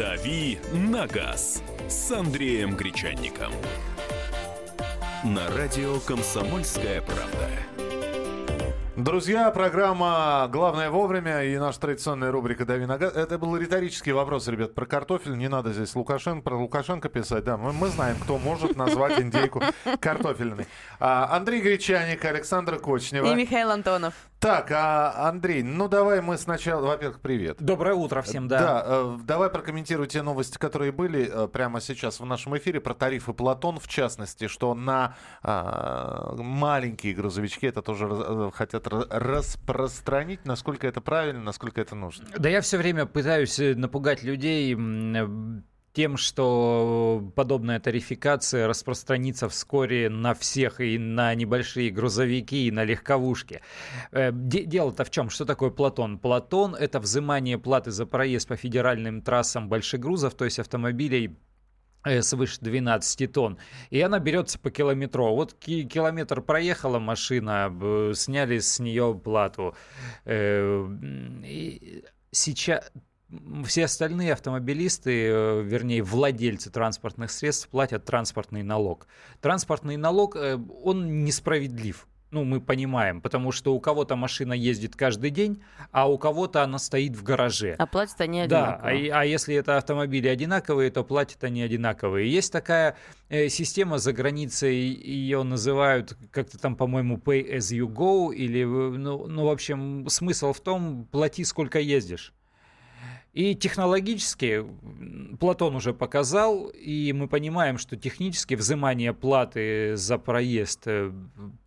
«Дави на газ» с Андреем Гречанником. На радио «Комсомольская правда». Друзья, программа «Главное вовремя» и наша традиционная рубрика «Дави на газ». Это был риторический вопрос, ребят, про картофель. Не надо здесь Лукашенко, про Лукашенко писать. Да, мы, мы знаем, кто может назвать индейку картофельной. А, Андрей Гречаник, Александр Кочнева. И Михаил Антонов. Так, а, Андрей, ну давай мы сначала, во-первых, привет. Доброе утро всем, да. Да, э, давай прокомментируй те новости, которые были э, прямо сейчас в нашем эфире про тарифы Платон, в частности, что на э, маленькие грузовички это тоже э, хотят распространить, насколько это правильно, насколько это нужно. Да я все время пытаюсь напугать людей тем, что подобная тарификация распространится вскоре на всех и на небольшие грузовики, и на легковушки. Э, дело-то в чем? Что такое Платон? Платон – это взимание платы за проезд по федеральным трассам больших грузов, то есть автомобилей э, свыше 12 тонн. И она берется по километру. Вот километр проехала машина, сняли с нее плату. Э, сейчас все остальные автомобилисты, э, вернее, владельцы транспортных средств платят транспортный налог. Транспортный налог, э, он несправедлив. Ну, мы понимаем, потому что у кого-то машина ездит каждый день, а у кого-то она стоит в гараже. А платят они одинаково. Да, а, а если это автомобили одинаковые, то платят они одинаковые. Есть такая э, система за границей, ее называют как-то там, по-моему, pay as you go, или, ну, ну, в общем, смысл в том, плати сколько ездишь. И технологически Платон уже показал, и мы понимаем, что технически взимание платы за проезд э,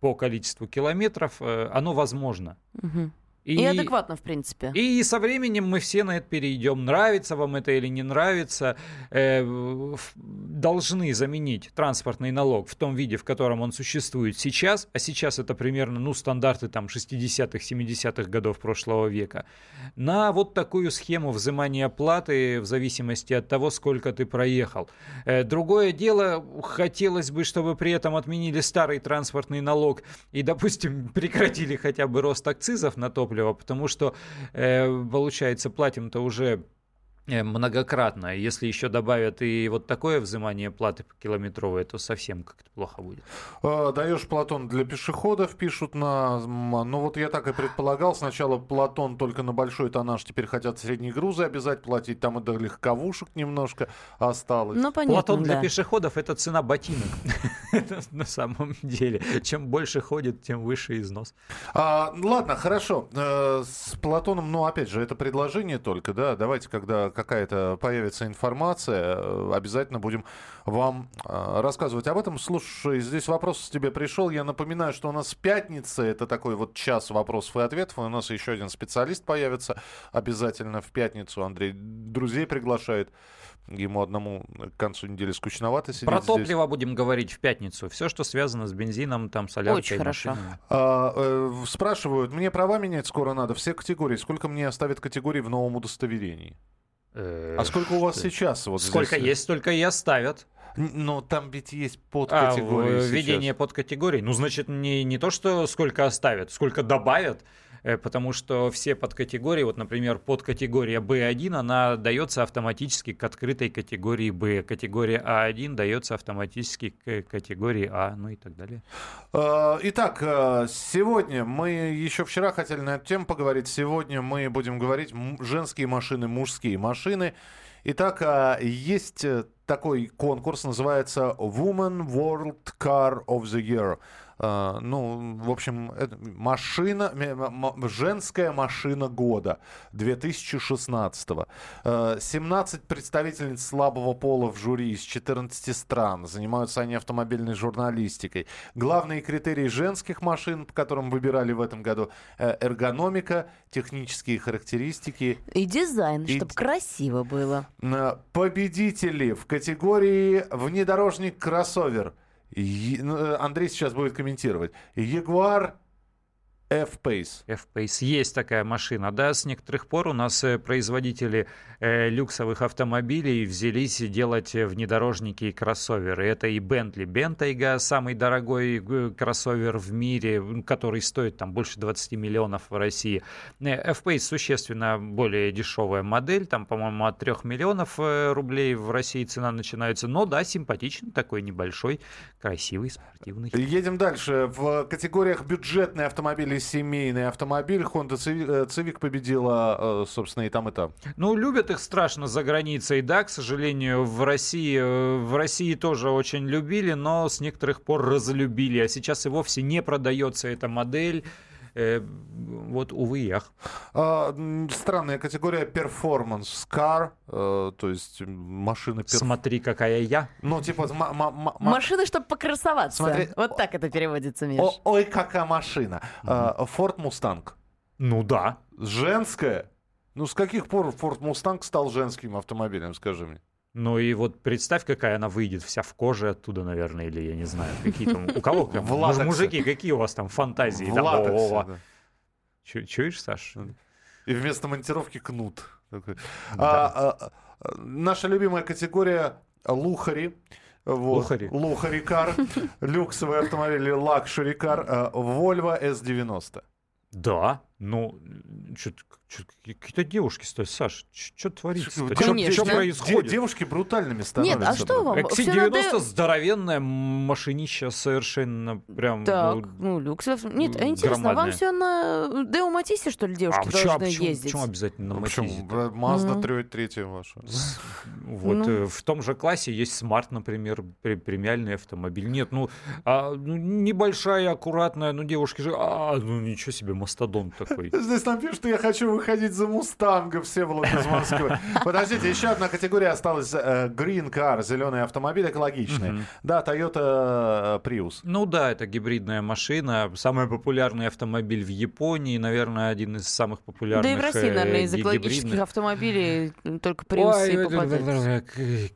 по количеству километров, э, оно возможно. Угу. И, и адекватно, в принципе. И со временем мы все на это перейдем. Нравится вам это или не нравится, э, должны заменить транспортный налог в том виде, в котором он существует сейчас, а сейчас это примерно ну, стандарты там 60-х, 70-х годов прошлого века, на вот такую схему взимания платы в зависимости от того, сколько ты проехал. Э, другое дело, хотелось бы, чтобы при этом отменили старый транспортный налог и, допустим, прекратили хотя бы рост акцизов на топливо, топлива, потому что, э, получается, платим-то уже многократно. Если еще добавят и вот такое взимание платы километровой, то совсем как-то плохо будет. А, даешь Платон для пешеходов, пишут на... Ну вот я так и предполагал. Сначала Платон только на большой тоннаж, теперь хотят средние грузы обязать платить. Там и до легковушек немножко осталось. Ну, понятно, Платон да. для пешеходов – это цена ботинок. на самом деле. Чем больше ходит, тем выше износ. А, ладно, хорошо. Э, с Платоном, ну опять же, это предложение только, да? Давайте, когда какая-то появится информация, э, обязательно будем вам э, рассказывать об этом. Слушай, здесь вопрос тебе пришел. Я напоминаю, что у нас пятница, это такой вот час вопросов и ответов. У нас еще один специалист появится обязательно в пятницу. Андрей друзей приглашает. Ему одному к концу недели скучновато сидеть Про топливо здесь. будем говорить в пятницу. Все, что связано с бензином, там, соляркой. Очень хорошо. А, э, спрашивают, мне права менять скоро надо, все категории. Сколько мне оставят категорий в новом удостоверении? Э, а сколько у вас сейчас? Вот сколько здесь? есть, столько и оставят. Но там ведь есть подкатегории. А, введение подкатегорий. Ну, значит, не, не то, что сколько оставят, сколько добавят. Э, потому что все подкатегории, вот, например, подкатегория B1, она дается автоматически к открытой категории B, категория А1 дается автоматически к категории А, ну и так далее. А, итак, э, сегодня мы еще вчера хотели на эту тему поговорить, сегодня мы будем говорить женские машины, мужские машины. Итак, а, есть э, такой конкурс, называется Woman World Car of the Year. А, ну, в общем, машина, женская машина года 2016. 17 а, представительниц слабого пола в жюри из 14 стран. Занимаются они автомобильной журналистикой. Главные критерии женских машин, по которым выбирали в этом году, э, эргономика, технические характеристики. И дизайн, и... чтобы красиво было. Победители в категории внедорожник-кроссовер – Андрей сейчас будет комментировать. Ягуар F-Pace. F-Pace. Есть такая машина. Да, с некоторых пор у нас э, производители э, люксовых автомобилей взялись делать э, внедорожники и кроссоверы. Это и Bentley Bentayga, самый дорогой э, кроссовер в мире, который стоит там больше 20 миллионов в России. F-Pace существенно более дешевая модель, там, по-моему, от 3 миллионов рублей в России цена начинается. Но да, симпатичный такой небольшой, красивый, спортивный. Едем дальше. В категориях бюджетные автомобили семейный автомобиль. Honda Civic э, победила, э, собственно, и там, и там. Ну, любят их страшно за границей, да, к сожалению, в России, э, в России тоже очень любили, но с некоторых пор разлюбили, а сейчас и вовсе не продается эта модель. Э, вот, увы ах. А, странная категория performance car, э, то есть машины... Перф... Смотри, какая я. Ну, типа... Машины, чтобы покрасоваться. Смотри... Вот так это переводится, Миш. О, ой, какая машина. Mm-hmm. Ford Mustang. Ну да. Женская? Ну, с каких пор Ford Mustang стал женским автомобилем, скажи мне? Ну и вот представь, какая она выйдет, вся в коже оттуда, наверное, или я не знаю, какие там... У кого? Мужики, какие у вас там фантазии? В латексе, Чуешь, Саш? И вместо монтировки кнут. А, а, наша любимая категория luxury. Вот. Luxury. Luxury car. Люксовый автомобиль luxury car. Volvo S90. Да, ну, какие-то девушки стоят. Саш, что творится? Что происходит? Девушки брутальными становятся. Нет, а что вам? XC90 надо... здоровенная машинища совершенно прям... Так, ну, ну люкс. Нет, а интересно, вам все на Дэу Матизе, что ли, девушки а должны почему, ездить? Почему обязательно на Матизе? Мазда mm-hmm. третья ваша. Вот, ну. Э, в том же классе есть Смарт, например, премиальный автомобиль. Нет, ну, а, ну небольшая, аккуратная, ну, девушки же... А, ну, ничего себе, мастодонт такой. Здесь нам пишут, что я хочу выходить за Мустанга, все было из Москвы. Подождите, еще одна категория осталась. Э, green car, зеленый автомобиль, экологичный. Да, Toyota э, Prius. Ну да, это гибридная машина. Самый популярный автомобиль в Японии, наверное, один из самых популярных Да и в России, э, наверное, из экологических автомобилей только Prius и попадаются.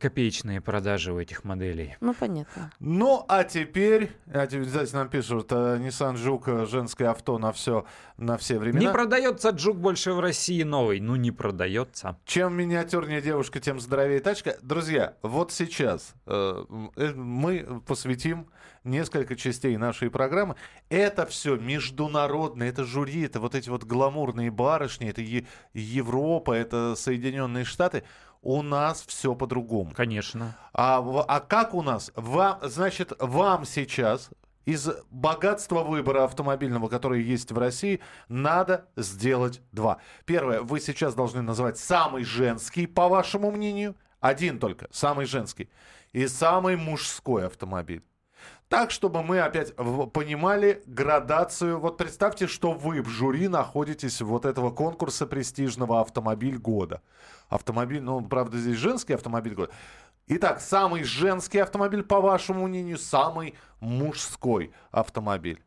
Копеечные продажи у этих моделей. Ну, понятно. Ну, а теперь, а здесь нам пишут, Nissan Juke, женское авто на все, на все времена. Не продается Джук больше в России новый. Ну, не продается. Чем миниатюрнее девушка, тем здоровее тачка. Друзья, вот сейчас э, э, мы посвятим несколько частей нашей программы. Это все международное, это жюри, это вот эти вот гламурные барышни, это е- Европа, это Соединенные Штаты. У нас все по-другому. Конечно. А, а как у нас? Вам, значит, вам сейчас из богатства выбора автомобильного, который есть в России, надо сделать два. Первое, вы сейчас должны назвать самый женский, по вашему мнению, один только, самый женский, и самый мужской автомобиль. Так, чтобы мы опять понимали градацию. Вот представьте, что вы в жюри находитесь вот этого конкурса престижного автомобиль года. Автомобиль, ну, правда, здесь женский автомобиль года. Итак, самый женский автомобиль, по вашему мнению, самый мужской автомобиль.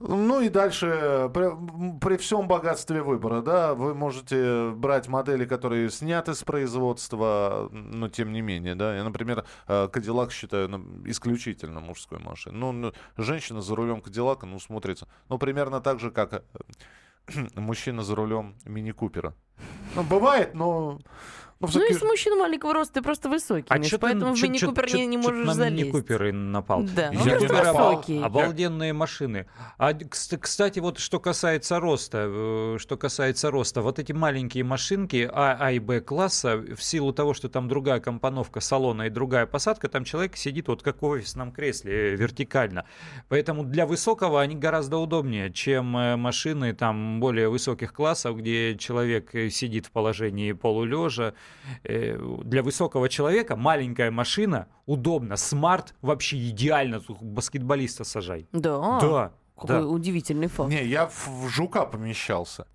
Ну и дальше, при, при всем богатстве выбора, да, вы можете брать модели, которые сняты с производства, но тем не менее, да. Я, например, Кадиллак э, считаю ну, исключительно мужской машиной. Ну, ну, женщина за рулем Кадиллака, ну, смотрится, ну, примерно так же, как э, мужчина за рулем мини-купера. Ну, бывает, но... Ну, ну если мужчина маленького роста, ты просто высокий, а Миш, поэтому ты, в мини-купер не, не можешь на залезть. мини-куперы напал. Да, Я просто высокий. Обалденные машины. А, кстати, вот что касается роста, э, что касается роста, вот эти маленькие машинки А, а и Б класса, в силу того, что там другая компоновка салона и другая посадка, там человек сидит вот как в офисном кресле, э, вертикально. Поэтому для высокого они гораздо удобнее, чем э, машины там более высоких классов, где человек сидит в положении полулежа, для высокого человека маленькая машина удобно. Смарт вообще идеально. Баскетболиста сажай. Да. Да. Какой да. удивительный факт. Не, я в, в жука помещался.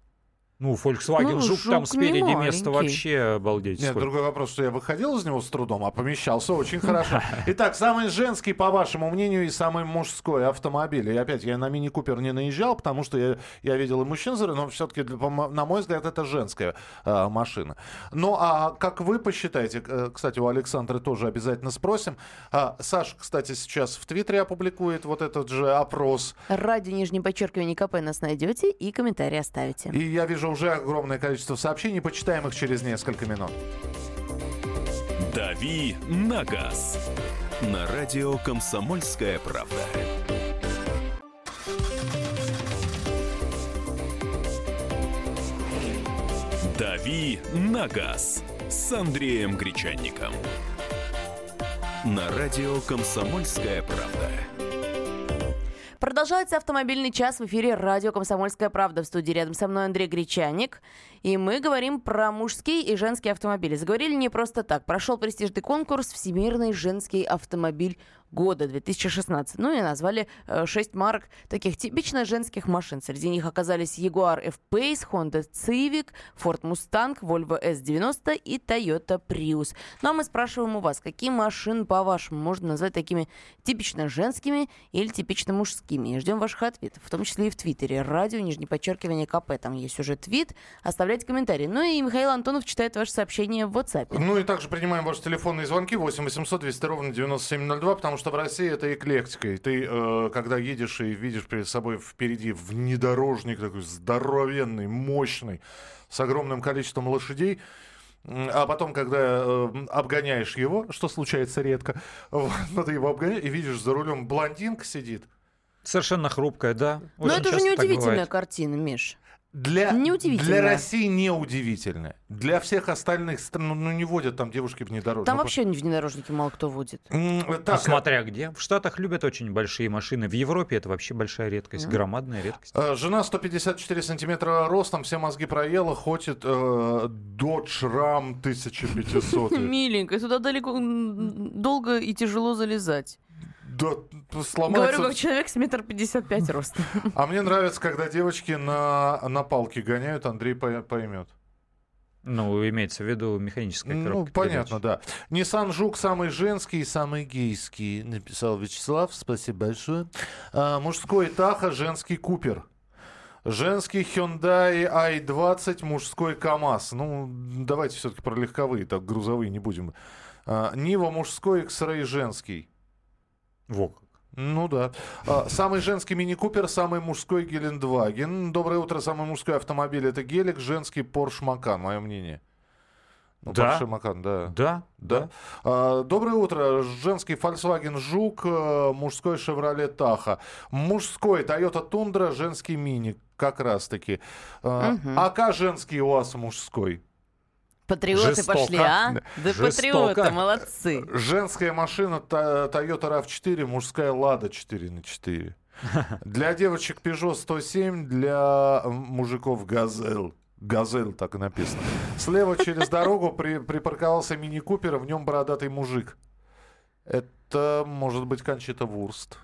Ну, Volkswagen ну, Жук, там спереди место вообще обалдеть. Нет, сколько. другой вопрос, что я выходил из него с трудом, а помещался очень хорошо. Итак, самый женский, по вашему мнению, и самый мужской автомобиль. И опять, я на Мини Купер не наезжал, потому что я, я видел и мужчин, но все-таки, на мой взгляд, это женская э, машина. Ну, а как вы посчитаете, э, кстати, у Александра тоже обязательно спросим. А, Саша, кстати, сейчас в Твиттере опубликует вот этот же опрос. Ради нижнее подчеркивание КП нас найдете и комментарий оставите. И я вижу уже огромное количество сообщений. Почитаем их через несколько минут. «Дави на газ» на радио «Комсомольская правда». «Дави на газ» с Андреем Гречанником. На радио «Комсомольская правда». Продолжается автомобильный час в эфире радио «Комсомольская правда». В студии рядом со мной Андрей Гречаник. И мы говорим про мужские и женские автомобили. Заговорили не просто так. Прошел престижный конкурс «Всемирный женский автомобиль года 2016. Ну и назвали э, 6 марок таких типично женских машин. Среди них оказались Jaguar F-Pace, Honda Civic, Ford Mustang, Volvo S90 и Toyota Prius. Ну а мы спрашиваем у вас, какие машины, по-вашему, можно назвать такими типично женскими или типично мужскими? И ждем ваших ответов, в том числе и в Твиттере. Радио, нижнее подчеркивание КП. Там есть уже твит. Оставляйте комментарии. Ну и Михаил Антонов читает ваше сообщение в WhatsApp. Ну и также принимаем ваши телефонные звонки 8 800 200 ровно 9702, потому что в России это эклектика. И ты, э, когда едешь и видишь перед собой впереди внедорожник такой здоровенный, мощный, с огромным количеством лошадей, а потом, когда э, обгоняешь его, что случается редко, вот, ну, ты его обгоняешь и видишь, за рулем блондинка сидит. Совершенно хрупкая, да. Но это же неудивительная картина, Миш. Для, для России неудивительно. Для всех остальных стран, ну, ну не водят там девушки внедорожники. Там ну, вообще внедорожники мало кто водит. Так, ну, смотря где. В Штатах любят очень большие машины. В Европе это вообще большая редкость, mm. громадная редкость. Э, жена 154 сантиметра ростом, все мозги проела, ходит э, Dodge Ram 1500. Миленькая, туда далеко, долго и тяжело залезать. Да, сломается... Говорю, как человек с метр пятьдесят пять роста. А мне нравится, когда девочки на, на палке гоняют, Андрей поймет. Ну, имеется в виду механическая коробка. Ну, понятно, передач. да. Nissan Жук самый женский и самый гейский, написал Вячеслав. Спасибо большое. А, мужской Таха, женский Купер. Женский Hyundai i20, мужской КАМАЗ. Ну, давайте все-таки про легковые, так грузовые не будем. А, Нива мужской, X-Ray женский. Во как. Ну да. А, самый женский мини-купер, самый мужской Гелендваген. Доброе утро, самый мужской автомобиль это Гелик, женский Porsche Macan, мое мнение. Ну, да. Porsche Macan, да. Да. Да. А, доброе утро. Женский Volkswagen Жук, э, мужской Chevrolet Tahoe. Мужской Toyota Tundra, женский Мини, как раз таки. Угу. АК женский у вас мужской. Патриоты Жестоко. пошли, а? Да Жестоко. патриоты, молодцы. Женская машина Toyota RAV4, мужская Lada 4 на 4. Для девочек Peugeot 107, для мужиков Газель. Газель так и написано. Слева через дорогу при, припарковался мини-купер, в нем бородатый мужик. Это может быть Кончита Вурст.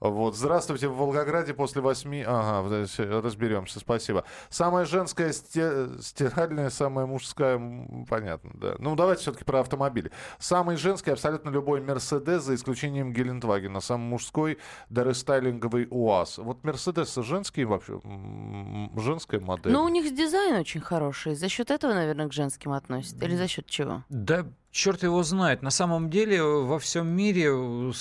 Вот. Здравствуйте, в Волгограде после восьми... Ага, разберемся, спасибо. Самая женская стиральная, самая мужская... Понятно, да. Ну, давайте все-таки про автомобили. Самый женский абсолютно любой Мерседес, за исключением Гелендвагена. Самый мужской дорестайлинговый УАЗ. Вот Мерседес женский вообще? Женская модель? Ну, у них дизайн очень хороший. За счет этого, наверное, к женским относят. Или за счет чего? Да, Черт его знает. На самом деле во всем мире, э,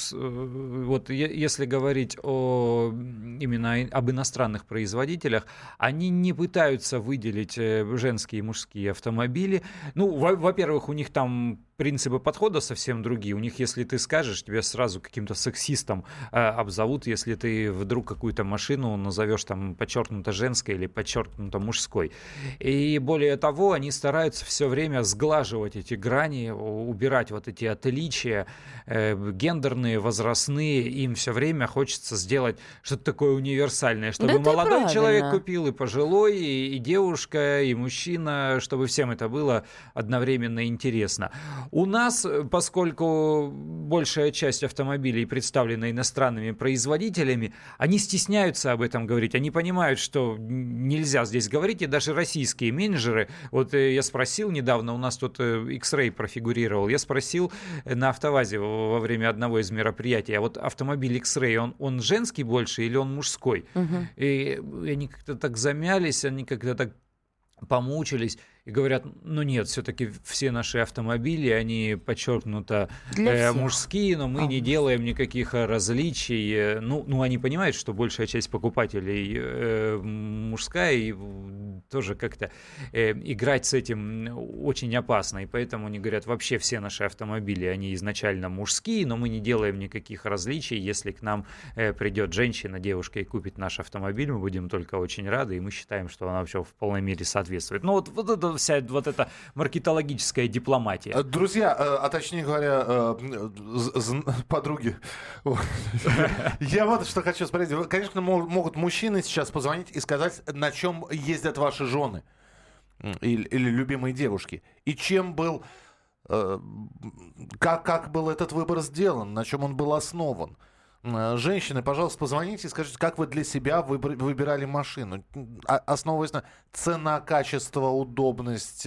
вот если говорить о, именно об иностранных производителях, они не пытаются выделить э, женские и мужские автомобили. Ну, во-первых, у них там принципы подхода совсем другие. У них, если ты скажешь, тебя сразу каким-то сексистом э, обзовут, если ты вдруг какую-то машину назовешь там подчеркнуто женской или подчеркнуто мужской. И более того, они стараются все время сглаживать эти грани, убирать вот эти отличия э, гендерные, возрастные. Им все время хочется сделать что-то такое универсальное, чтобы да молодой правильно. человек купил и пожилой, и, и девушка, и мужчина, чтобы всем это было одновременно интересно. У нас, э, поскольку большая часть автомобилей представлена иностранными производителями, они стесняются об этом говорить. Они понимают, что нельзя здесь говорить, и даже российские менеджеры, вот э, я спросил недавно, у нас тут э, X-Ray профигурировал, я спросил на автовазе во время одного из мероприятий, а вот автомобиль X-Ray, он, он женский больше или он мужской? Угу. И они как-то так замялись, они как-то так помучились и говорят, ну нет, все-таки все наши автомобили, они подчеркнуто э, мужские, но мы а. не делаем никаких различий. Э, ну, ну, они понимают, что большая часть покупателей э, мужская, и тоже как-то э, играть с этим очень опасно. И поэтому они говорят, вообще все наши автомобили, они изначально мужские, но мы не делаем никаких различий. Если к нам э, придет женщина, девушка и купит наш автомобиль, мы будем только очень рады, и мы считаем, что она вообще в полной мере соответствует. Ну, вот, вот это вся вот эта маркетологическая дипломатия. Э, друзья, э, а точнее говоря, э, подруги, я вот что хочу спросить. Конечно, могут мужчины сейчас позвонить и сказать, на чем ездят ваши жены или, или любимые девушки. И чем был, как, как был этот выбор сделан, на чем он был основан. Э, женщины, пожалуйста, позвоните и скажите, как вы для себя выбирали машину, а, основываясь на цена, качество, удобность,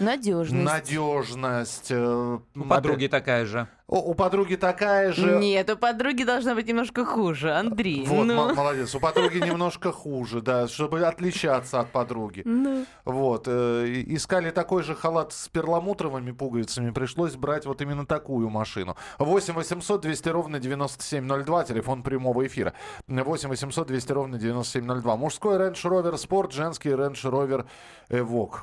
надежность, э, надежность. Э, У подруги такая же. У, у подруги такая же. Нет, у подруги должна быть немножко хуже, Андрей. Вот, ну. молодец. У подруги немножко хуже, да, чтобы отличаться от подруги. Ну. Вот. Э, искали такой же халат с перламутровыми пуговицами. Пришлось брать вот именно такую машину. 8 800 200 ровно 9702. Телефон прямого эфира. 8 800 200 ровно 9702. Мужской Range Rover Sport, женский Range Rover Evoque.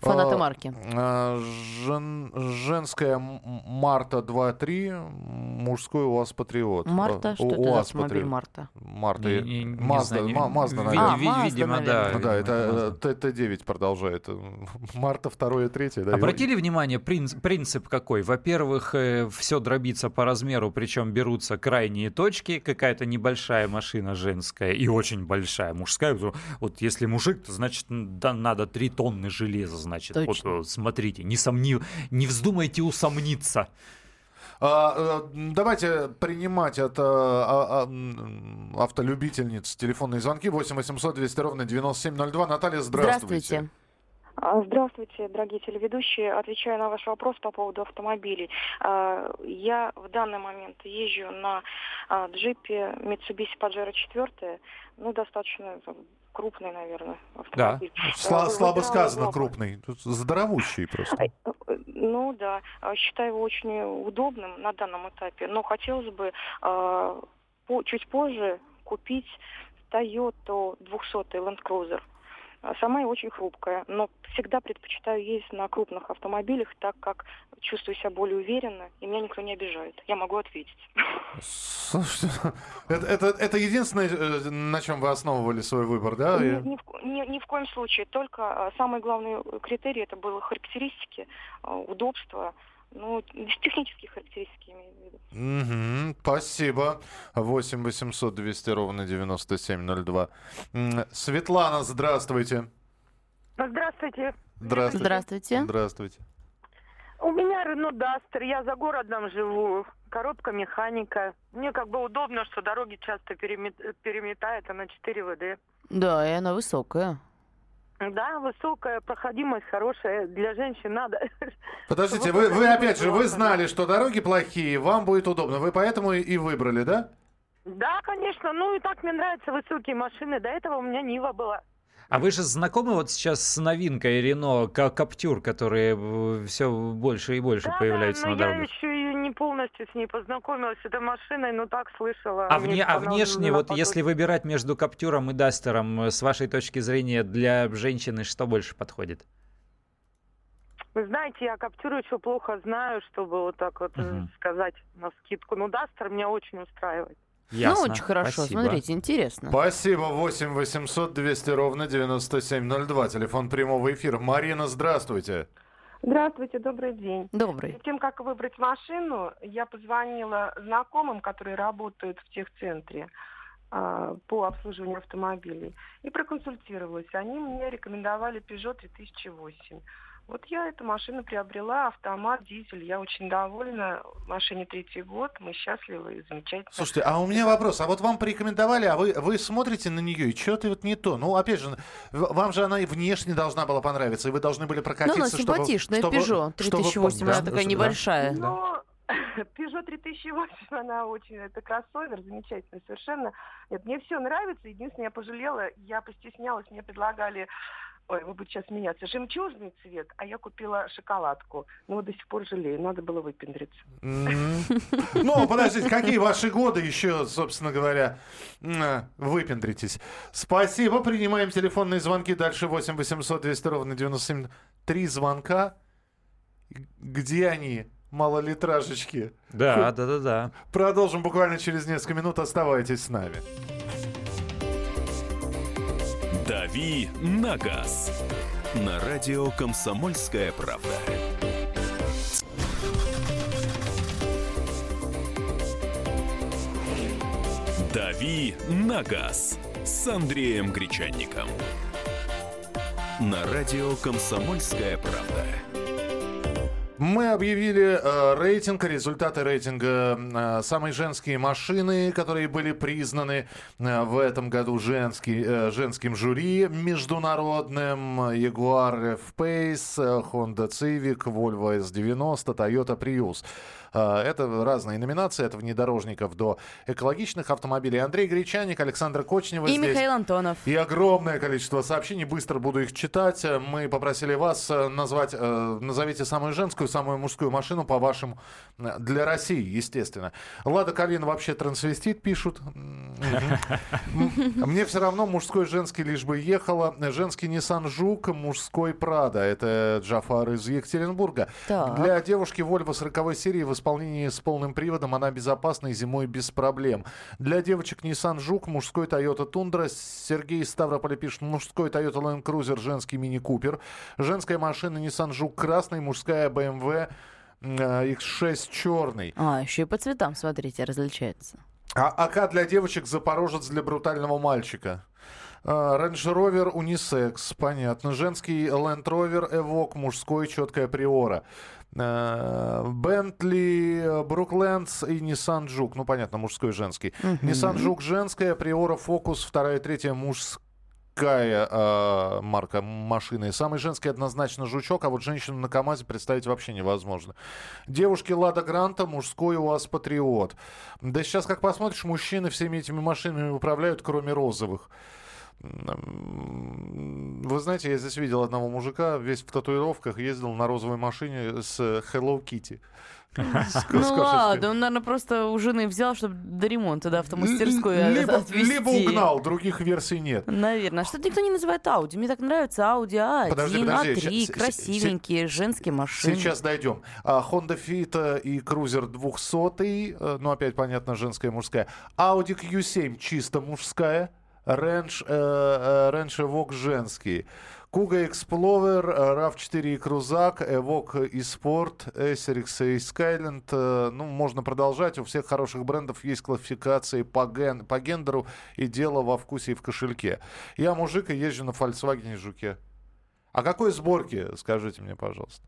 Фанаты а, марки. А, жен, женская Марта 2.3, мужской УАЗ Патриот. Марта? Что это за автомобиль Марта? Марта. Мазда, Мазда, наверное. Видимо, да. Да, это Т9 продолжает. Марта 2 3 да. Обратили внимание, принцип какой? Во-первых, э, все дробится по размеру, причем берутся крайние точки, какая-то небольшая машина женская и очень большая мужская. Вот если мужик, то значит надо 3 тонны железа, значит. Точно. Вот смотрите, не, сомни... не вздумайте усомниться. А, э, давайте принимать от а, а, автолюбительниц телефонные звонки 8 800 200 ровно 9702. Наталья, здравствуйте. Здравствуйте. Здравствуйте, дорогие телеведущие. Отвечаю на ваш вопрос по поводу автомобилей. Я в данный момент езжу на джипе Mitsubishi Pajero 4, ну, достаточно крупный, наверное, автомобиль. Да, Сла- слабо сказано крупный, здоровущий просто. Э, ну да, а, считаю его очень удобным на данном этапе, но хотелось бы э, по, чуть позже купить Toyota 200 Land Cruiser. А сама я очень хрупкая, но всегда предпочитаю ездить на крупных автомобилях, так как чувствую себя более уверенно, и меня никто не обижает. Я могу ответить. Слушайте, это, это, это единственное, э, на чем вы основывали свой выбор, да? Ни, ни, в, ни, ни в коем случае. Только а, самый главный критерий это было характеристики, а, удобство, ну, технические характеристики имею в виду. Угу, спасибо. 8 800 200 ровно 9702. Светлана, здравствуйте. Здравствуйте. Здравствуйте. Здравствуйте. Здравствуйте. У меня Рено Дастер, я за городом живу, коробка механика. Мне как бы удобно, что дороги часто перемет... переметает, она 4 ВД. Да, и она высокая. Да, высокая проходимость хорошая для женщин надо. Подождите, вы, вы опять же, вы знали, что дороги плохие, вам будет удобно, вы поэтому и выбрали, да? Да, конечно, ну и так мне нравятся высокие машины, до этого у меня Нива была. А вы же знакомы вот сейчас с новинкой Рено Каптюр, которые э, все больше и больше да, появляются да, на дорогах? я еще и не полностью с ней познакомилась, этой машиной, но так слышала. А, вне, а внешне, вот если выбирать между Каптюром и Дастером, э, с вашей точки зрения, для женщины что больше подходит? Вы знаете, я Каптюру еще плохо знаю, чтобы вот так вот угу. сказать на скидку. Но Дастер меня очень устраивает. Ясно. Ну, очень хорошо. Спасибо. Смотрите, интересно. Спасибо. 8 800 200 ровно 9702. Телефон прямого эфира. Марина, здравствуйте. Здравствуйте, добрый день. Добрый. Перед тем, как выбрать машину, я позвонила знакомым, которые работают в техцентре э, по обслуживанию автомобилей, и проконсультировалась. Они мне рекомендовали Peugeot 3008. Вот я эту машину приобрела, автомат, дизель. Я очень довольна. Машине третий год, мы счастливы и замечательно. Слушайте, а у меня вопрос. А вот вам порекомендовали, а вы, вы смотрите на нее, и что-то вот не то. Ну, опять же, вам же она и внешне должна была понравиться, и вы должны были Ну, прокатиться, она чтобы... симпатичная, чтобы- Peugeot чтобы- 3008, да, она такая да. небольшая. Но Peugeot 3008, она очень, это кроссовер, замечательный совершенно. Нет, мне все нравится. Единственное, я пожалела, я постеснялась, мне предлагали, ой, вы будете сейчас меняться, жемчужный цвет, а я купила шоколадку. Но вот до сих пор жалею, надо было выпендриться. Ну, подождите, какие ваши годы еще, собственно говоря, а, выпендритесь? Спасибо, принимаем телефонные звонки. Дальше 8 800 200 ровно 97. Три звонка. Где они, малолитражечки? Да, да, да, да. Продолжим буквально через несколько минут. Оставайтесь с нами. «Дави на газ» на радио «Комсомольская правда». «Дави на газ» с Андреем Гречанником. На радио «Комсомольская правда». Мы объявили э, рейтинг, результаты рейтинга э, самые женские машины, которые были признаны э, в этом году женский, э, женским жюри международным. Jaguar F-Pace, э, Honda Civic, Volvo S90, Toyota Prius. Э, Это разные номинации, от внедорожников до экологичных автомобилей. Андрей Гречаник, Александр Кочнева И здесь. Михаил Антонов. И огромное количество сообщений. Быстро буду их читать. Мы попросили вас э, назвать, э, назовите самую женскую, самую мужскую машину по вашим э, для России, естественно. Лада Калина вообще трансвестит, пишут. Мне все равно мужской, женский лишь бы ехала. Женский Nissan Жук, мужской Прада. Это Джафар из Екатеринбурга. Для девушки Volvo 40 серии в исполнении с полным приводом она безопасна и зимой без проблем. Для девочек Nissan Жук, мужской Toyota Тундра, Сергей из Ставрополя пишет, мужской Toyota Land Cruiser, женский Мини Купер, женская машина Nissan Жук красный, мужская BMW э, X6 черный. А, еще и по цветам, смотрите, различается. А АК для девочек, Запорожец для брутального мальчика. А, Range Rover Unisex, понятно. Женский Land Rover Evoque, мужской четкая Приора. Бентли, Бруклендс и Nissan Juke. Ну, понятно, мужской и женский. Nissan Juke женская, Приора Focus, вторая, третья мужская э, марка машины. Самый женский однозначно жучок, а вот женщину на КАМАЗе представить вообще невозможно. Девушки Лада Гранта, мужской у вас Патриот. Да сейчас, как посмотришь, мужчины всеми этими машинами управляют, кроме розовых. Вы знаете, я здесь видел одного мужика, весь в татуировках, ездил на розовой машине с Hello Kitty. Ну ладно, он, наверное, просто у жены взял, чтобы до ремонта, да, автомастерскую Л- либо, отвезти. либо угнал, других версий нет. Наверное. А Что-то никто не называет Ауди. Мне так нравится Audi A1, Подожди, подожди, A3, щас- щас- красивенькие, женские машины. Сейчас дойдем. А, Honda Fit э, и Cruiser 200, э, ну опять понятно, женская, мужская. Audi Q7 чисто мужская. Range, э, э, Range Evoque женский. Kuga Explorer, э, RAV4 и Крузак, Evoque и Sport, SRX и Skyland. э, Ну, можно продолжать. У всех хороших брендов есть классификации по, ген, по гендеру и дело во вкусе и в кошельке. Я мужик и езжу на Volkswagen Жуке. А какой сборки, скажите мне, пожалуйста?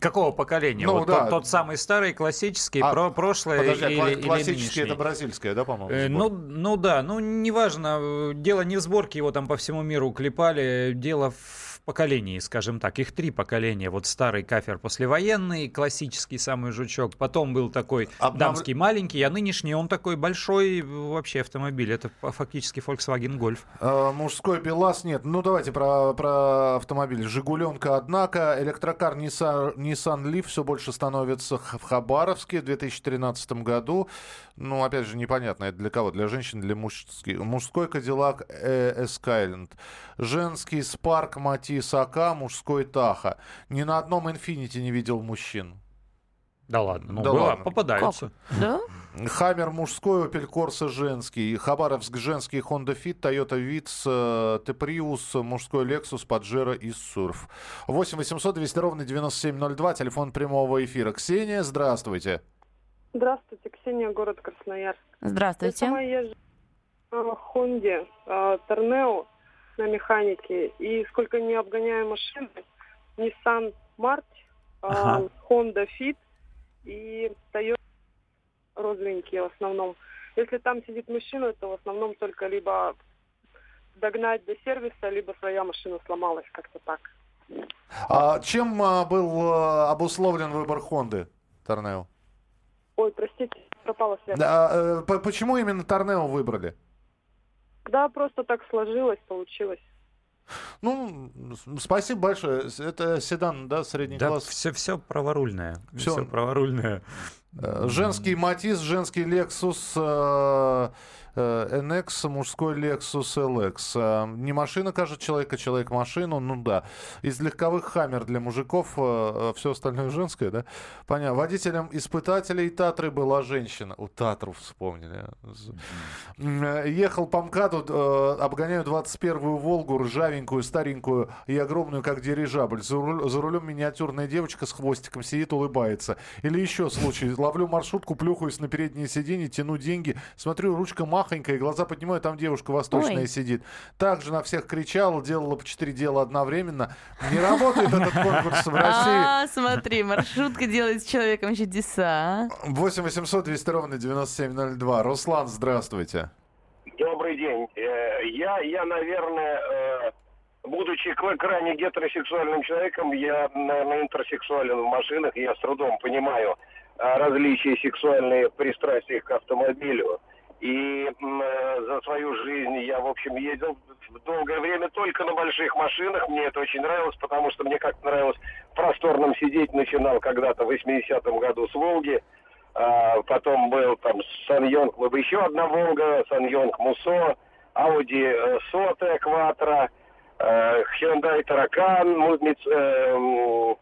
Какого поколения? Ну, вот да. тот, тот самый старый, классический, А, про прошлое Подожди, а или, кла- или классический нынешний? это бразильская, да, по-моему? Э, ну, ну да, ну неважно, э, дело не в сборке, его там по всему миру клепали, дело в поколении, скажем так. Их три поколения. Вот старый кафер послевоенный, классический самый жучок, потом был такой Обнов- дамский маленький, а нынешний он такой большой э, вообще автомобиль. Это фактически Volkswagen Golf. Э, мужской БелАЗ нет. Ну, давайте про, про автомобиль. Жигуленка, однако. Электрокар Nissan, Nissan Leaf все больше становится в Хабаровске в 2013 году. Ну, опять же, непонятно, это для кого? Для женщин, для мужских. Мужской Кадиллак э, Skyland. Женский Spark Матис АК, мужской Таха. Ни на одном Infiniti не видел мужчин. Да ладно, ну Да была- ладно. попадаются. Да? Хаммер мужской, Opel Corsa женский, Хабаровск женский, Honda Fit, Toyota Vitz, T-Prius, мужской Lexus, Pajero и Surf. 8 800 200 ровно 9702, телефон прямого эфира. Ксения, здравствуйте. Здравствуйте, Ксения, город Красноярск. Я Здравствуйте. сама езжу в Хонде, э, Торнео на механике, и сколько не обгоняю машины, Nissan March, а, Ага. Honda Fit и Toyota розовенькие в основном. Если там сидит мужчина, то в основном только либо догнать до сервиса, либо своя машина сломалась, как-то так. А чем а, был а, обусловлен выбор Хонды, Торнео? Ой, простите, пропала связь. По- почему именно Торнео выбрали? Да, просто так сложилось, получилось. Ну, спасибо большое. Это седан, да, средний Да, класс? все, все праворульное. Всё. Все праворульное. Э, Женский Матис, женский Lexus э, э, NX, мужской Lexus LX. Э, Не машина, кажется, человека, человек машину, ну да. Из легковых Хаммер для мужиков, все остальное женское, да? Понятно. Водителем испытателей Татры была женщина. У Татру вспомнили. Э, Ехал по МКАДу, э, обгоняю 21-ю Волгу, ржавенькую, старенькую и огромную, как дирижабль. За, рулем миниатюрная девочка с хвостиком сидит, улыбается. Или еще случай. Ловлю маршрутку, плюхаюсь на переднее сиденье, тяну деньги. Смотрю, ручка махонькая, глаза поднимаю, там девушка восточная Ой. сидит. Также на всех кричала, делала по четыре дела одновременно. Не работает этот конкурс в России. А, смотри, маршрутка делает с человеком чудеса. а. 8 800 200 ровно 9702. Руслан, здравствуйте. Добрый день. Э, Я, я, наверное, э, будучи к- крайне гетеросексуальным человеком, я, наверное, интерсексуален в машинах, я с трудом понимаю э, различия сексуальные пристрастия к автомобилю. И э, за свою жизнь я, в общем, ездил долгое время только на больших машинах. Мне это очень нравилось, потому что мне как-то нравилось в просторном сидеть. Начинал когда-то в 80-м году с «Волги». А, потом был там Саньонг, еще одна Волга, Саньонг Мусо, Ауди э, Соте Кватро, э, Hyundai Таракан, э, м,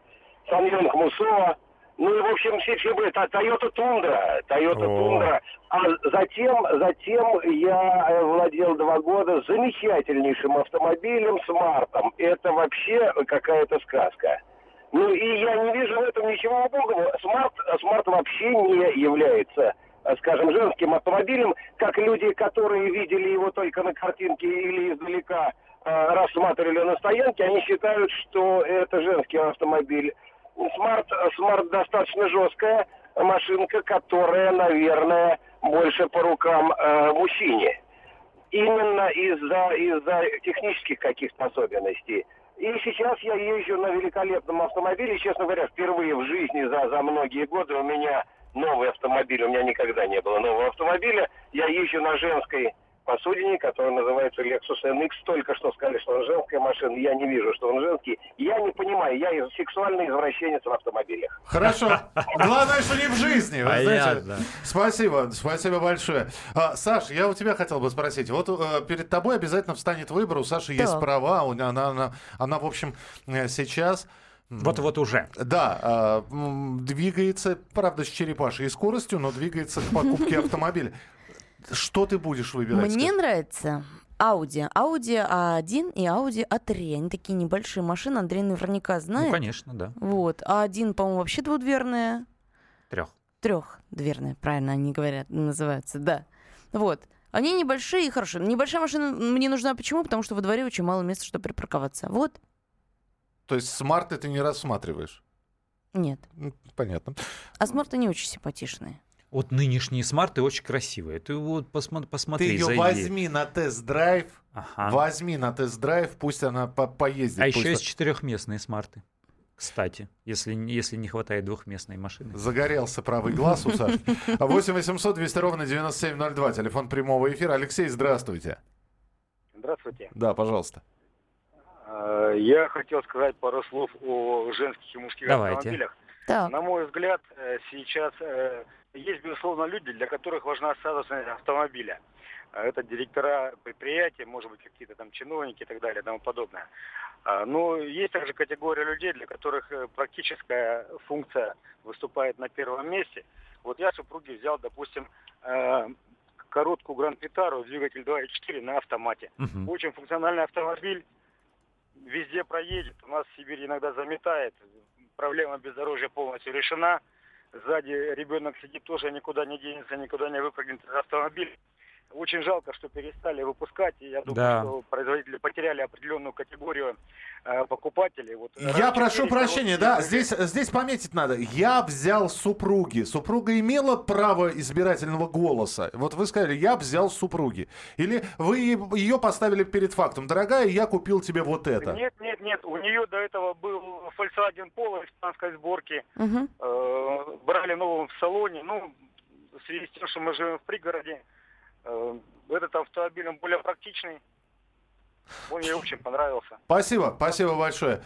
SsangYong Musso. Ну и, в общем, все, все были. Toyota Tundra, Toyota. Tundra. А затем, затем я э, владел два года замечательнейшим автомобилем, смартом. Это вообще какая-то сказка. Ну и я не вижу в этом ничего убогого. Смарт, смарт вообще не является, э, скажем, женским автомобилем, как люди, которые видели его только на картинке или издалека э, рассматривали на стоянке, они считают, что это женский автомобиль. Смарт, смарт достаточно жесткая машинка, которая, наверное, больше по рукам э, мужчине именно из-за из-за технических каких-то особенностей. И сейчас я езжу на великолепном автомобиле. Честно говоря, впервые в жизни за, за многие годы у меня новый автомобиль. У меня никогда не было нового автомобиля. Я езжу на женской посудине, которая называется Lexus NX. Только что сказали, что он женская машина. Я не вижу, что он женский. Я не понимаю. Я сексуальный извращенец в автомобилях. Хорошо. Главное, что не в жизни. Вы знаете. Понятно. Спасибо, спасибо большое. А, Саш, я у тебя хотел бы спросить. Вот э, перед тобой обязательно встанет выбор. У Саши есть права. Она, она, она, в общем, э, сейчас... Вот-вот уже. Да, а, двигается, правда, с черепашьей скоростью, но двигается к покупке автомобиля. Что ты будешь выбирать? Мне скажи? нравится Audi. Audi A1 и Audi A3. Они такие небольшие машины. Андрей наверняка Ну, знает. конечно, да. Вот. А1, по-моему, вообще двудверная. Трех. Трехдверная, правильно они говорят, называются, да. Вот. Они небольшие и хорошие. Небольшая машина мне нужна почему? Потому что во дворе очень мало места, чтобы припарковаться. Вот. То есть смарты ты не рассматриваешь? Нет. Понятно. А смарты не очень симпатичные. Вот нынешние смарты очень красивые. Ты вот посмо- посмотри, ты ее зайди. возьми на тест-драйв, Ага. возьми на тест-драйв, пусть она по- поездит. А еще есть четырехместные смарты. Кстати, если, не- если не хватает двухместной машины. Загорелся правый глаз у Саши. 8 800 200 ровно 9702. Телефон прямого эфира. Алексей, здравствуйте. Здравствуйте. Да, пожалуйста. Э, Я хотел сказать пару слов о женских и мужских Давайте. автомобилях. Так. На мой взгляд, э, сейчас э, есть, безусловно, люди, для которых важна статусность автомобиля. Э, Это директора предприятия, может быть, какие-то там чиновники и так далее и тому подобное. А, Но есть также категория людей, для которых э, практическая функция выступает на первом месте. Вот я супруге взял, допустим, э, короткую Гранд Витару, двигатель 2.4 на автомате. Мгм. Очень функциональный автомобиль, везде проедет. У нас в Сибири иногда заметает. Проблема бездорожья полностью решена. Сзади ребенок сидит тоже никуда не денется, никуда не выпрыгнет из автомобиля. Очень жалко, что перестали выпускать. И я думаю, Да. что производители потеряли определенную категорию э, покупателей. Вот, Я прошу прощения, да, здесь, здесь пометить надо. Я взял супруги. Супруга имела право избирательного голоса. Вот вы сказали, я взял супруги. Или вы ее поставили перед фактом. Дорогая, я купил тебе вот это. Нет, нет, нет. У нее до этого был Volkswagen Polo испанской сборки. Мгм. Э, брали новым в салоне. Ну, в связи с тем, что мы живем в пригороде, этот автомобиль он более практичный. Он ей очень понравился. Спасибо, спасибо большое.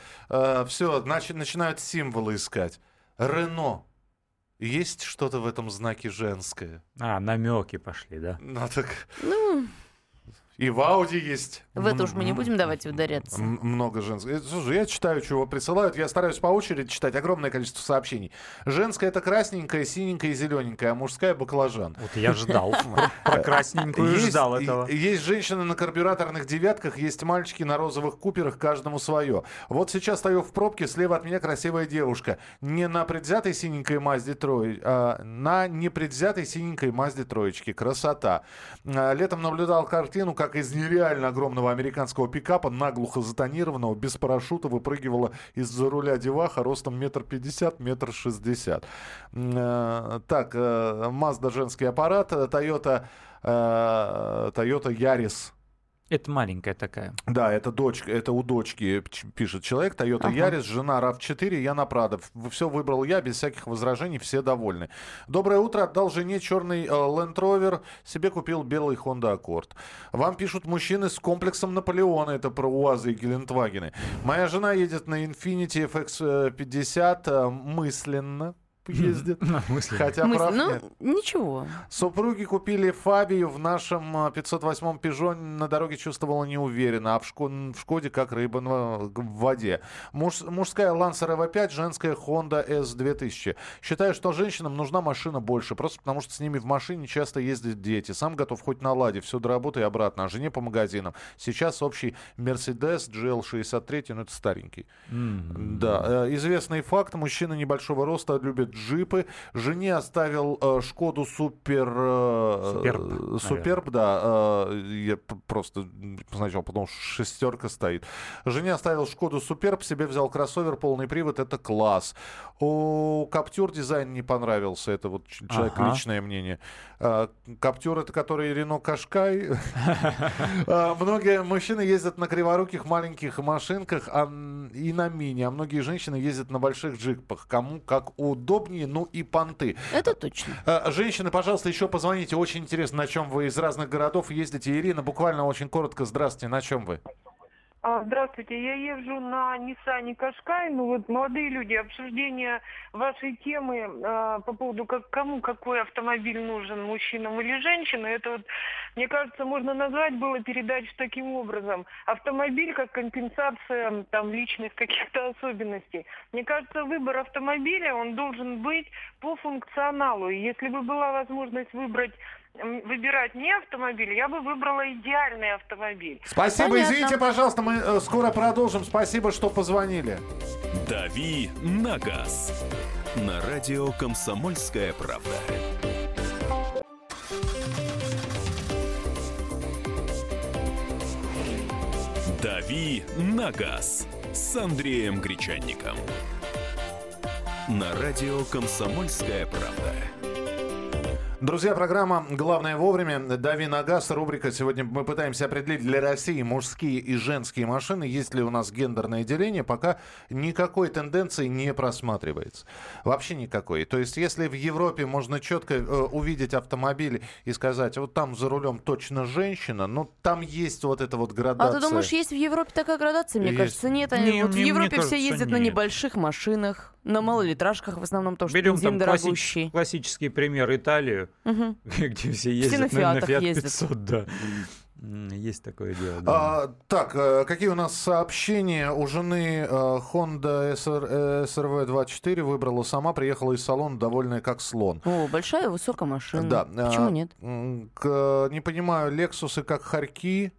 все, начинают символы искать. Рено. Есть что-то в этом знаке женское? А, намеки пошли, да? Ну так Ну, и в Ауди есть. в это уж мы не М- будем давать ударяться. М- Много женского. Э, Слушай, я читаю, чего присылают. Я стараюсь по очереди читать огромное количество сообщений. Женская это красненькая, синенькая и зелененькая, а мужская баклажан. Вот я ждал. Про красненькую Есть, ждал этого. есть женщины на карбюраторных девятках, есть мальчики на розовых куперах, каждому свое. Вот сейчас стою в пробке, слева от меня красивая девушка. Не на предвзятой синенькой Мазде Трой, а на непредвзятой синенькой Мазде Троечки. Красота. А, Летом наблюдал картину, как из нереально огромного американского пикапа, наглухо затонированного, без парашюта, выпрыгивала из-за руля деваха ростом метр пятьдесят, метр шестьдесят. Э, Так, э, Mazda женский аппарат, э, Toyota, э, Toyota Yaris. Это маленькая такая. Да, это дочка, это у дочки пишет человек. Toyota Ага. Yaris, жена RAV4, я на Прадо. Все выбрал я, без всяких возражений, все довольны. Доброе утро. Отдал жене черный э, Land Rover, себе купил белый Honda Accord. Вам пишут мужчины с комплексом Наполеона. Это про УАЗы и Гелендвагены. Моя жена едет на Infiniti FX50 э, мысленно ездит. Хотя прав ну, нет. ничего. Супруги купили Фабию в нашем а, 508-м Пежо. На дороге чувствовала неуверенно, а в, Шко- в Шкоде как рыба в воде. Муж- мужская Lancer EV5, женская Honda S2000. Считаю, что женщинам нужна машина больше, просто потому что с ними в машине часто ездят дети. Сам готов хоть на ладе, все до работы и обратно, а жене по магазинам. Сейчас общий Mercedes GL63, ну это старенький. Да, э, известный факт. Мужчина небольшого роста любит джипы. Жене оставил э, Шкоду Супер... э, Суперб, э, Суперб, да. э, я просто сначала подумал, что шестерка стоит. Жене оставил Шкоду Суперб, себе взял кроссовер, полный привод. Это класс. У Каптюр дизайн не понравился. Это вот человек Ага. личное мнение. Каптюр это который Рено Кашкай. Многие мужчины ездят на криворуких маленьких машинках и на мини, а многие женщины ездят на больших джипах. Кому как удобнее, ну и понты. Это точно. А, Женщины, пожалуйста, еще позвоните. Очень интересно, на чем вы из разных городов ездите. Ирина, буквально очень коротко. Здравствуйте, на чем вы? А, Здравствуйте, я езжу на Ниссане Кашкай. Ну вот, молодые люди, обсуждение вашей темы а, по поводу как, кому какой автомобиль нужен, мужчинам или женщинам, это вот, мне кажется, можно назвать было передачу таким образом. Автомобиль как компенсация там личных каких-то особенностей. Мне кажется, выбор автомобиля, он должен быть по функционалу. И если бы была возможность выбрать выбирать не автомобиль, я бы выбрала идеальный автомобиль. Спасибо, Понятно. извините, пожалуйста, мы э, скоро продолжим. Спасибо, что позвонили. «Дави на газ» на радио «Комсомольская правда». «Дави на газ» с Андреем Гречанником. На радио «Комсомольская правда». Друзья, программа «Главное вовремя». Дави на газ. Рубрика. Сегодня мы пытаемся определить для России мужские и женские машины. Есть ли у нас гендерное деление? Пока никакой тенденции не просматривается. Вообще никакой. То есть, если в Европе можно четко э, увидеть автомобиль и сказать, вот там за рулем точно женщина, но там есть вот эта вот А градация. ты думаешь, есть в Европе такая градация? Мне Есть. кажется, нет. Они, Не, вот в мне- мне Европе все кажется, ездят на нет. небольших машинах, на малолитражках в основном, потому что Берем там классич- дорогущий. классический пример Италию, Мгм. где все ездят на, на Fiat ездят. 500, да. Есть такое дело. да. А, так, э, какие у нас сообщения? У жены э, Honda SR, SRV 24 выбрала сама, приехала из салона, довольная как слон. О, большая высокая машина. Да. Почему а, нет? к- не понимаю, Лексусы как хорьки,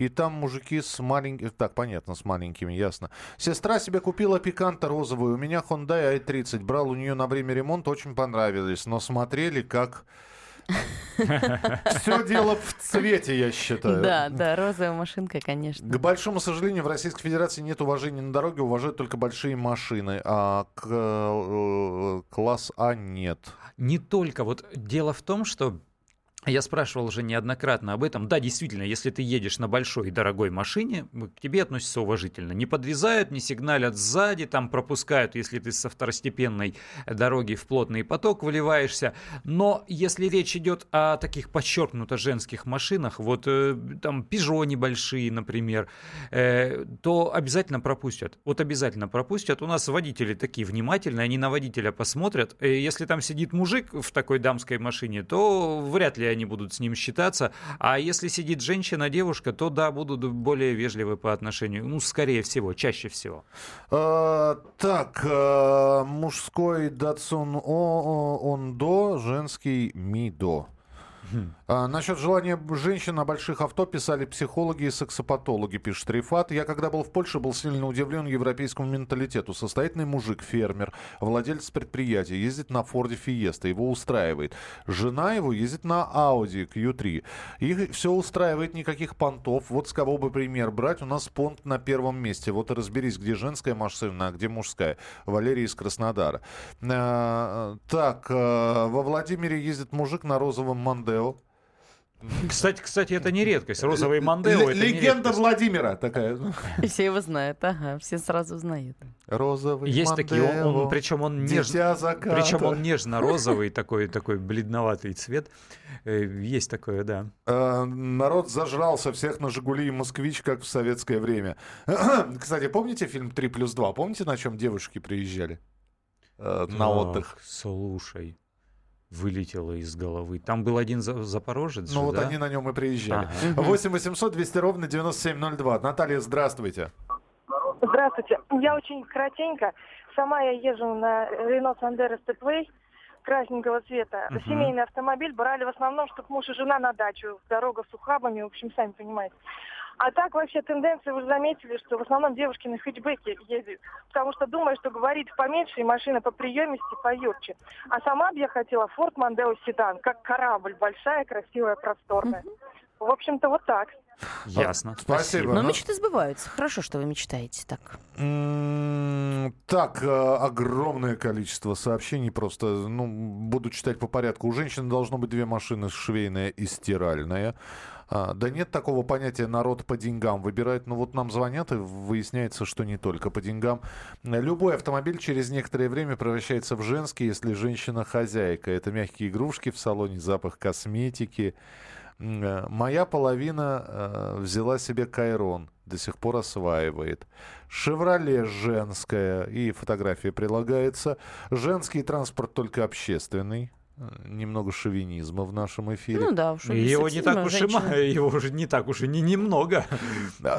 и там мужики с маленькими... Так, понятно, с маленькими, ясно. Сестра себе купила пиканта розовую. У меня Hyundai i30. Брал у нее на время ремонта, очень понравились. Но смотрели как... Все дело в цвете, я считаю. Да, да, розовая машинка, конечно. К большому сожалению, в Российской Федерации нет уважения на дороге, уважают только большие машины, а к, э, класс А нет. Не только. Вот дело в том, что я спрашивал уже неоднократно об этом. Да, действительно, если ты едешь на большой и дорогой машине, к тебе относятся уважительно. Не подвязают, не сигналят сзади, там пропускают, если ты со второстепенной дороги в плотный поток выливаешься. Но если речь идет о таких подчеркнуто женских машинах, вот э, там Peugeot небольшие, например, э, то обязательно пропустят. Вот обязательно пропустят. У нас водители такие внимательные, они на водителя посмотрят. Э, если там сидит мужик в такой дамской машине, то вряд ли они будут с ним считаться. А если сидит женщина, девушка, то да, будут более вежливы по отношению. Ну, скорее всего, чаще всего. А, так, а, мужской Датсун Ондо, женский Мидо. А, насчет желания женщин на больших авто писали психологи и сексопатологи, пишет Рифат. Я, когда был в Польше, был сильно удивлен европейскому менталитету. Состоятельный мужик, фермер, владелец предприятия, ездит на Форде Фиеста, его устраивает. Жена его ездит на Audi Q3. Их все устраивает, никаких понтов. Вот с кого бы пример брать, у нас понт на первом месте. Вот и разберись, где женская машина, а где мужская. Валерий из Краснодара. А, так, а, во Владимире ездит мужик на розовом Мандео. Кстати, кстати, это не редкость. Розовый Мандео это Легенда Владимира такая. И все его знают, ага, все сразу знают. Розовый Есть Мандео, такие, он, он, причем он нежно, причем он нежно-розовый, такой, такой бледноватый цвет. Э, Есть такое, да. Э, Народ зажрался всех на «Жигули» и «Москвич», как в советское время. Кстати, помните фильм «3 плюс 2»? Помните, на чем девушки приезжали э, на Ах, отдых? Слушай, вылетело из головы. Там был один за- запорожец Ну же, вот да? они на нем и приезжали. Ага. 8 800 200 ровно 9702. Наталья, здравствуйте. Здравствуйте. Я очень кратенько. Сама я езжу на Renault Sandero Stepway красненького цвета. Мгм. Семейный автомобиль брали в основном, чтобы муж и жена на дачу. Дорога с ухабами, в общем, сами понимаете. А так вообще тенденция, вы заметили, что в основном девушки на хэтчбеке ездят. Потому что думаю, что говорит поменьше и машина по приемисти, поюрче. А сама бы я хотела Ford Mondeo седан, как корабль, большая, красивая, просторная. В общем-то, вот так. Ясно. Спасибо. Но мечты сбываются. Хорошо, что вы мечтаете так. Так, э, огромное количество сообщений. Просто, ну, буду читать по порядку. У женщины должно быть две машины, швейная и стиральная. А, да нет такого понятия народ по деньгам выбирает. Ну вот нам звонят, и выясняется, что не только по деньгам. Любой автомобиль через некоторое время превращается в женский, если женщина хозяйка. Это мягкие игрушки в салоне, запах косметики. Э, Моя половина э, взяла себе Кайрон, до сих пор осваивает. Шевроле женская, и фотография прилагается. Женский транспорт только общественный. Немного шовинизма в нашем эфире. Ну да, уж и Его не так уж и женщины. ма- его уже не так уж и не немного.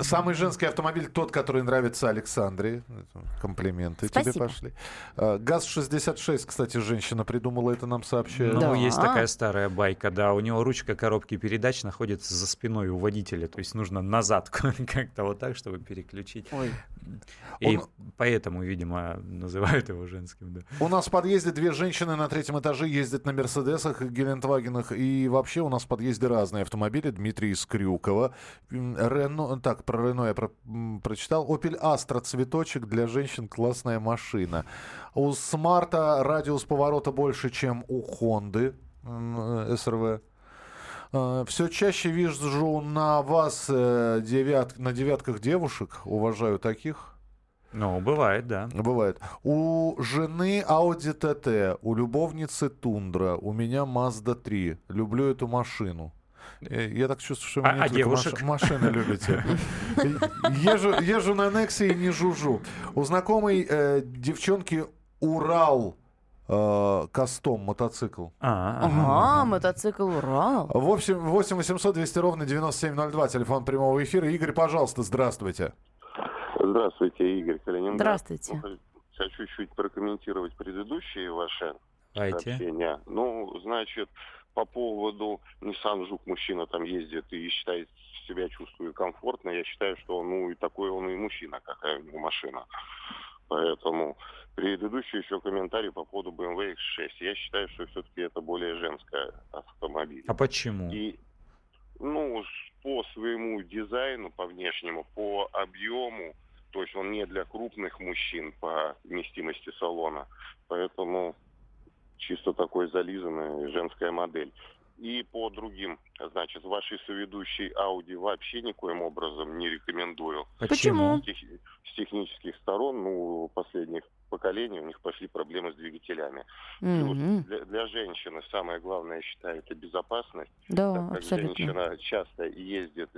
Самый женский автомобиль тот, который нравится Александре. Комплименты тебе Спасибо. пошли. А, ГАЗ-66, кстати, женщина придумала, это нам сообщают. Ну, Да. есть такая старая байка, да. У него ручка коробки передач находится за спиной у водителя. То есть нужно назад как-то вот так, чтобы переключить. Ой. И Он- поэтому, видимо, называют его женским, да. У нас в подъезде две женщины на третьем этаже ездят на Мерседесах и Гелендвагенах. И вообще у нас в подъезде разные автомобили. Дмитрий из Крюкова. Рено, так, про Рено я про- прочитал. Opel Astra цветочек для женщин классная машина. У Смарта радиус поворота больше, чем у Хонды м, СРВ. Все чаще вижу на вас э, девят, на девятках девушек. Уважаю таких. Ну, бывает, да. Бывает. У жены Audi TT, у любовницы Тундра, у меня Mazda 3. Люблю эту машину. Э, Я так чувствую, что вы А- не а только девушек? машины любите. Езжу, езжу на Нексе и не жужжу. У знакомой э, девчонки Урал э, Кастом мотоцикл. А, ага. Ага, мотоцикл Урал. В общем, 8 800 200 ровно 9702, телефон прямого эфира. Игорь, пожалуйста, здравствуйте. Здравствуйте, Игорь Калининград. Здравствуйте. Ну, Хочу чуть прокомментировать предыдущие ваши Давайте. сообщения. Ну, значит, по поводу Nissan Жук мужчина там ездит и считает себя чувствую комфортно, я считаю, что ну и такой он и мужчина, какая у него машина. Поэтому предыдущий еще комментарий по поводу BMW X6. Я считаю, что все-таки это более женская автомобиль. А почему? И, ну, по своему дизайну, по внешнему, по объему, то есть он не для крупных мужчин по вместимости салона. Поэтому чисто такой зализанная женская модель. И по другим, значит, вашей соведущей Audi вообще никоим образом не рекомендую. Почему? С, тех, с технических сторон, ну, последних поколений у них пошли проблемы с двигателями. Плюс Мгм. для, для женщины самое главное, я считаю, это безопасность. Да, так как абсолютно. женщина часто ездит,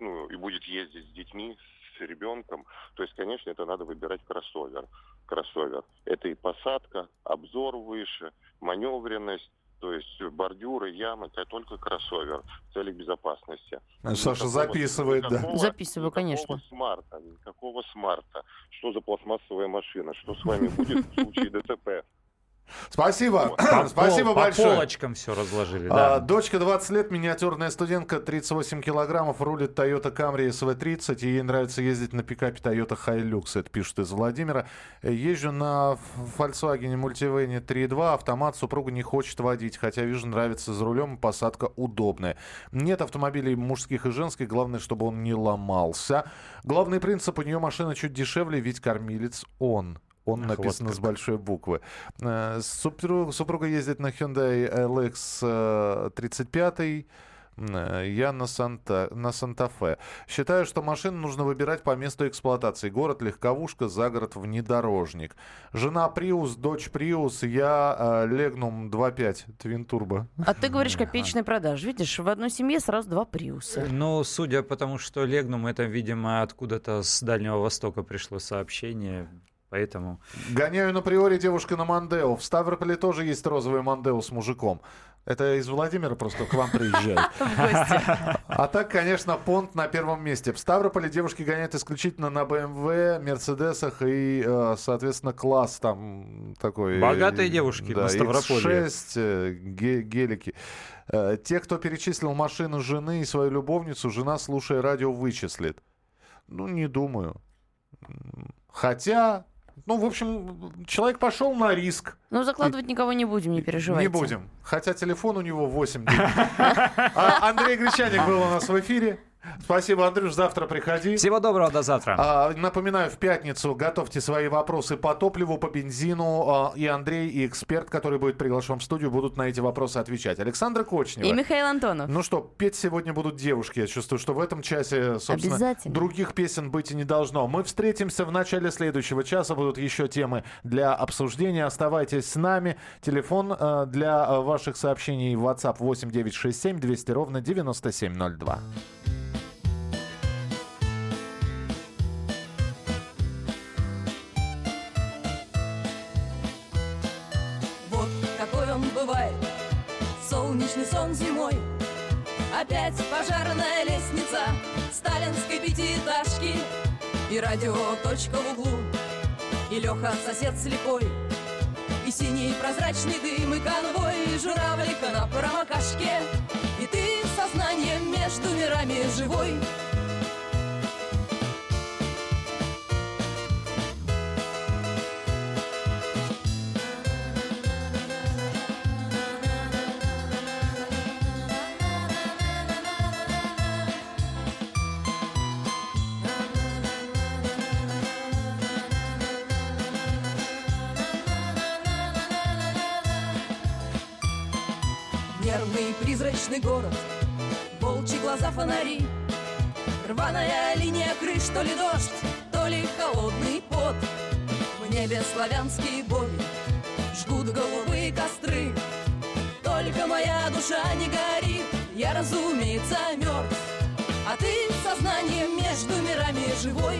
ну, и будет ездить с детьми, с ребенком, то есть, конечно, это надо выбирать кроссовер. Кроссовер. Это и посадка, обзор выше, маневренность, то есть бордюры, ямы, это только кроссовер в целях безопасности. Саша Никакого- записывает, да. никакого- Записываю, конечно. Никакого смарта, никакого смарта. Что за пластмассовая машина? Что с вами будет в случае ДТП? Спасибо. По Спасибо пол- по большое. полочкам все разложили, А, да. дочка 20 лет, миниатюрная студентка, 38 килограммов, рулит Toyota Camry SV30, и ей нравится ездить на пикапе Toyota Hilux, это пишет из Владимира. Э, Езжу на Volkswagen Multivan 3.2, автомат супруга не хочет водить, хотя вижу, нравится за рулем, посадка удобная. Нет автомобилей мужских и женских, главное, чтобы он не ломался. Главный принцип, у нее машина чуть дешевле, ведь кормилец он. Он Ах, вот написано с большой буквы. Э, супру- Супруга ездит на Hyundai LX э, 35 э, я на, Санта, на Санта-Фе. Считаю, что машину нужно выбирать по месту эксплуатации. Город легковушка, загород внедорожник. Жена Приус, дочь Приус, я э, Легнум 2.5 Твин Турбо. А ты говоришь копеечный продаж. Видишь, в одной семье сразу два приуса. Ну, судя по тому, что Легнум, это, видимо, откуда-то с Дальнего Востока пришло сообщение, поэтому... Гоняю на приоре девушка на Мандео. В Ставрополе тоже есть розовый Мандео с мужиком. Это из Владимира просто к вам приезжает. А так, конечно, понт на первом месте. В Ставрополе девушки гоняют исключительно на BMW, Мерседесах и, э, соответственно, класс там такой. Богатые девушки да, на Ставрополье. X6, э, ге- гелики. Э, Те, кто перечислил машину жены и свою любовницу, жена, слушая радио, вычислит. Ну, не думаю. Хотя, ну, в общем, человек пошел на риск. Ну, закладывать никого не будем, не переживайте. Не будем. Хотя телефон у него 8 А, Андрей Гречаник был у нас в эфире. Спасибо, Андрюш, завтра приходи. Всего доброго, до завтра. А, напоминаю, в пятницу готовьте свои вопросы по топливу, по бензину. а, и Андрей, и эксперт, который будет приглашен в студию, будут на эти вопросы отвечать. Александра Кочнева. И Михаил Антонов. Ну что, петь сегодня будут девушки. Я чувствую, что в этом часе, собственно, других песен быть и не должно. Мы встретимся в начале следующего часа. Будут еще темы для обсуждения. Оставайтесь с нами. Телефон э, для э, ваших сообщений в WhatsApp 8967 200 ровно 9702. Опять пожарная лестница Сталинской пятиэтажки. И радио точка в углу И Леха сосед слепой И синий прозрачный дым И конвой и журавлика на промокашке. И ты сознанием между мирами живой призрачный город. Волчьи глаза фонари Рваная линия крыш То ли дождь, то ли холодный пот. В небе славянские боги Жгут голубые костры. Только моя душа не горит Я, разумеется, мертв. А ты сознанием между мирами живой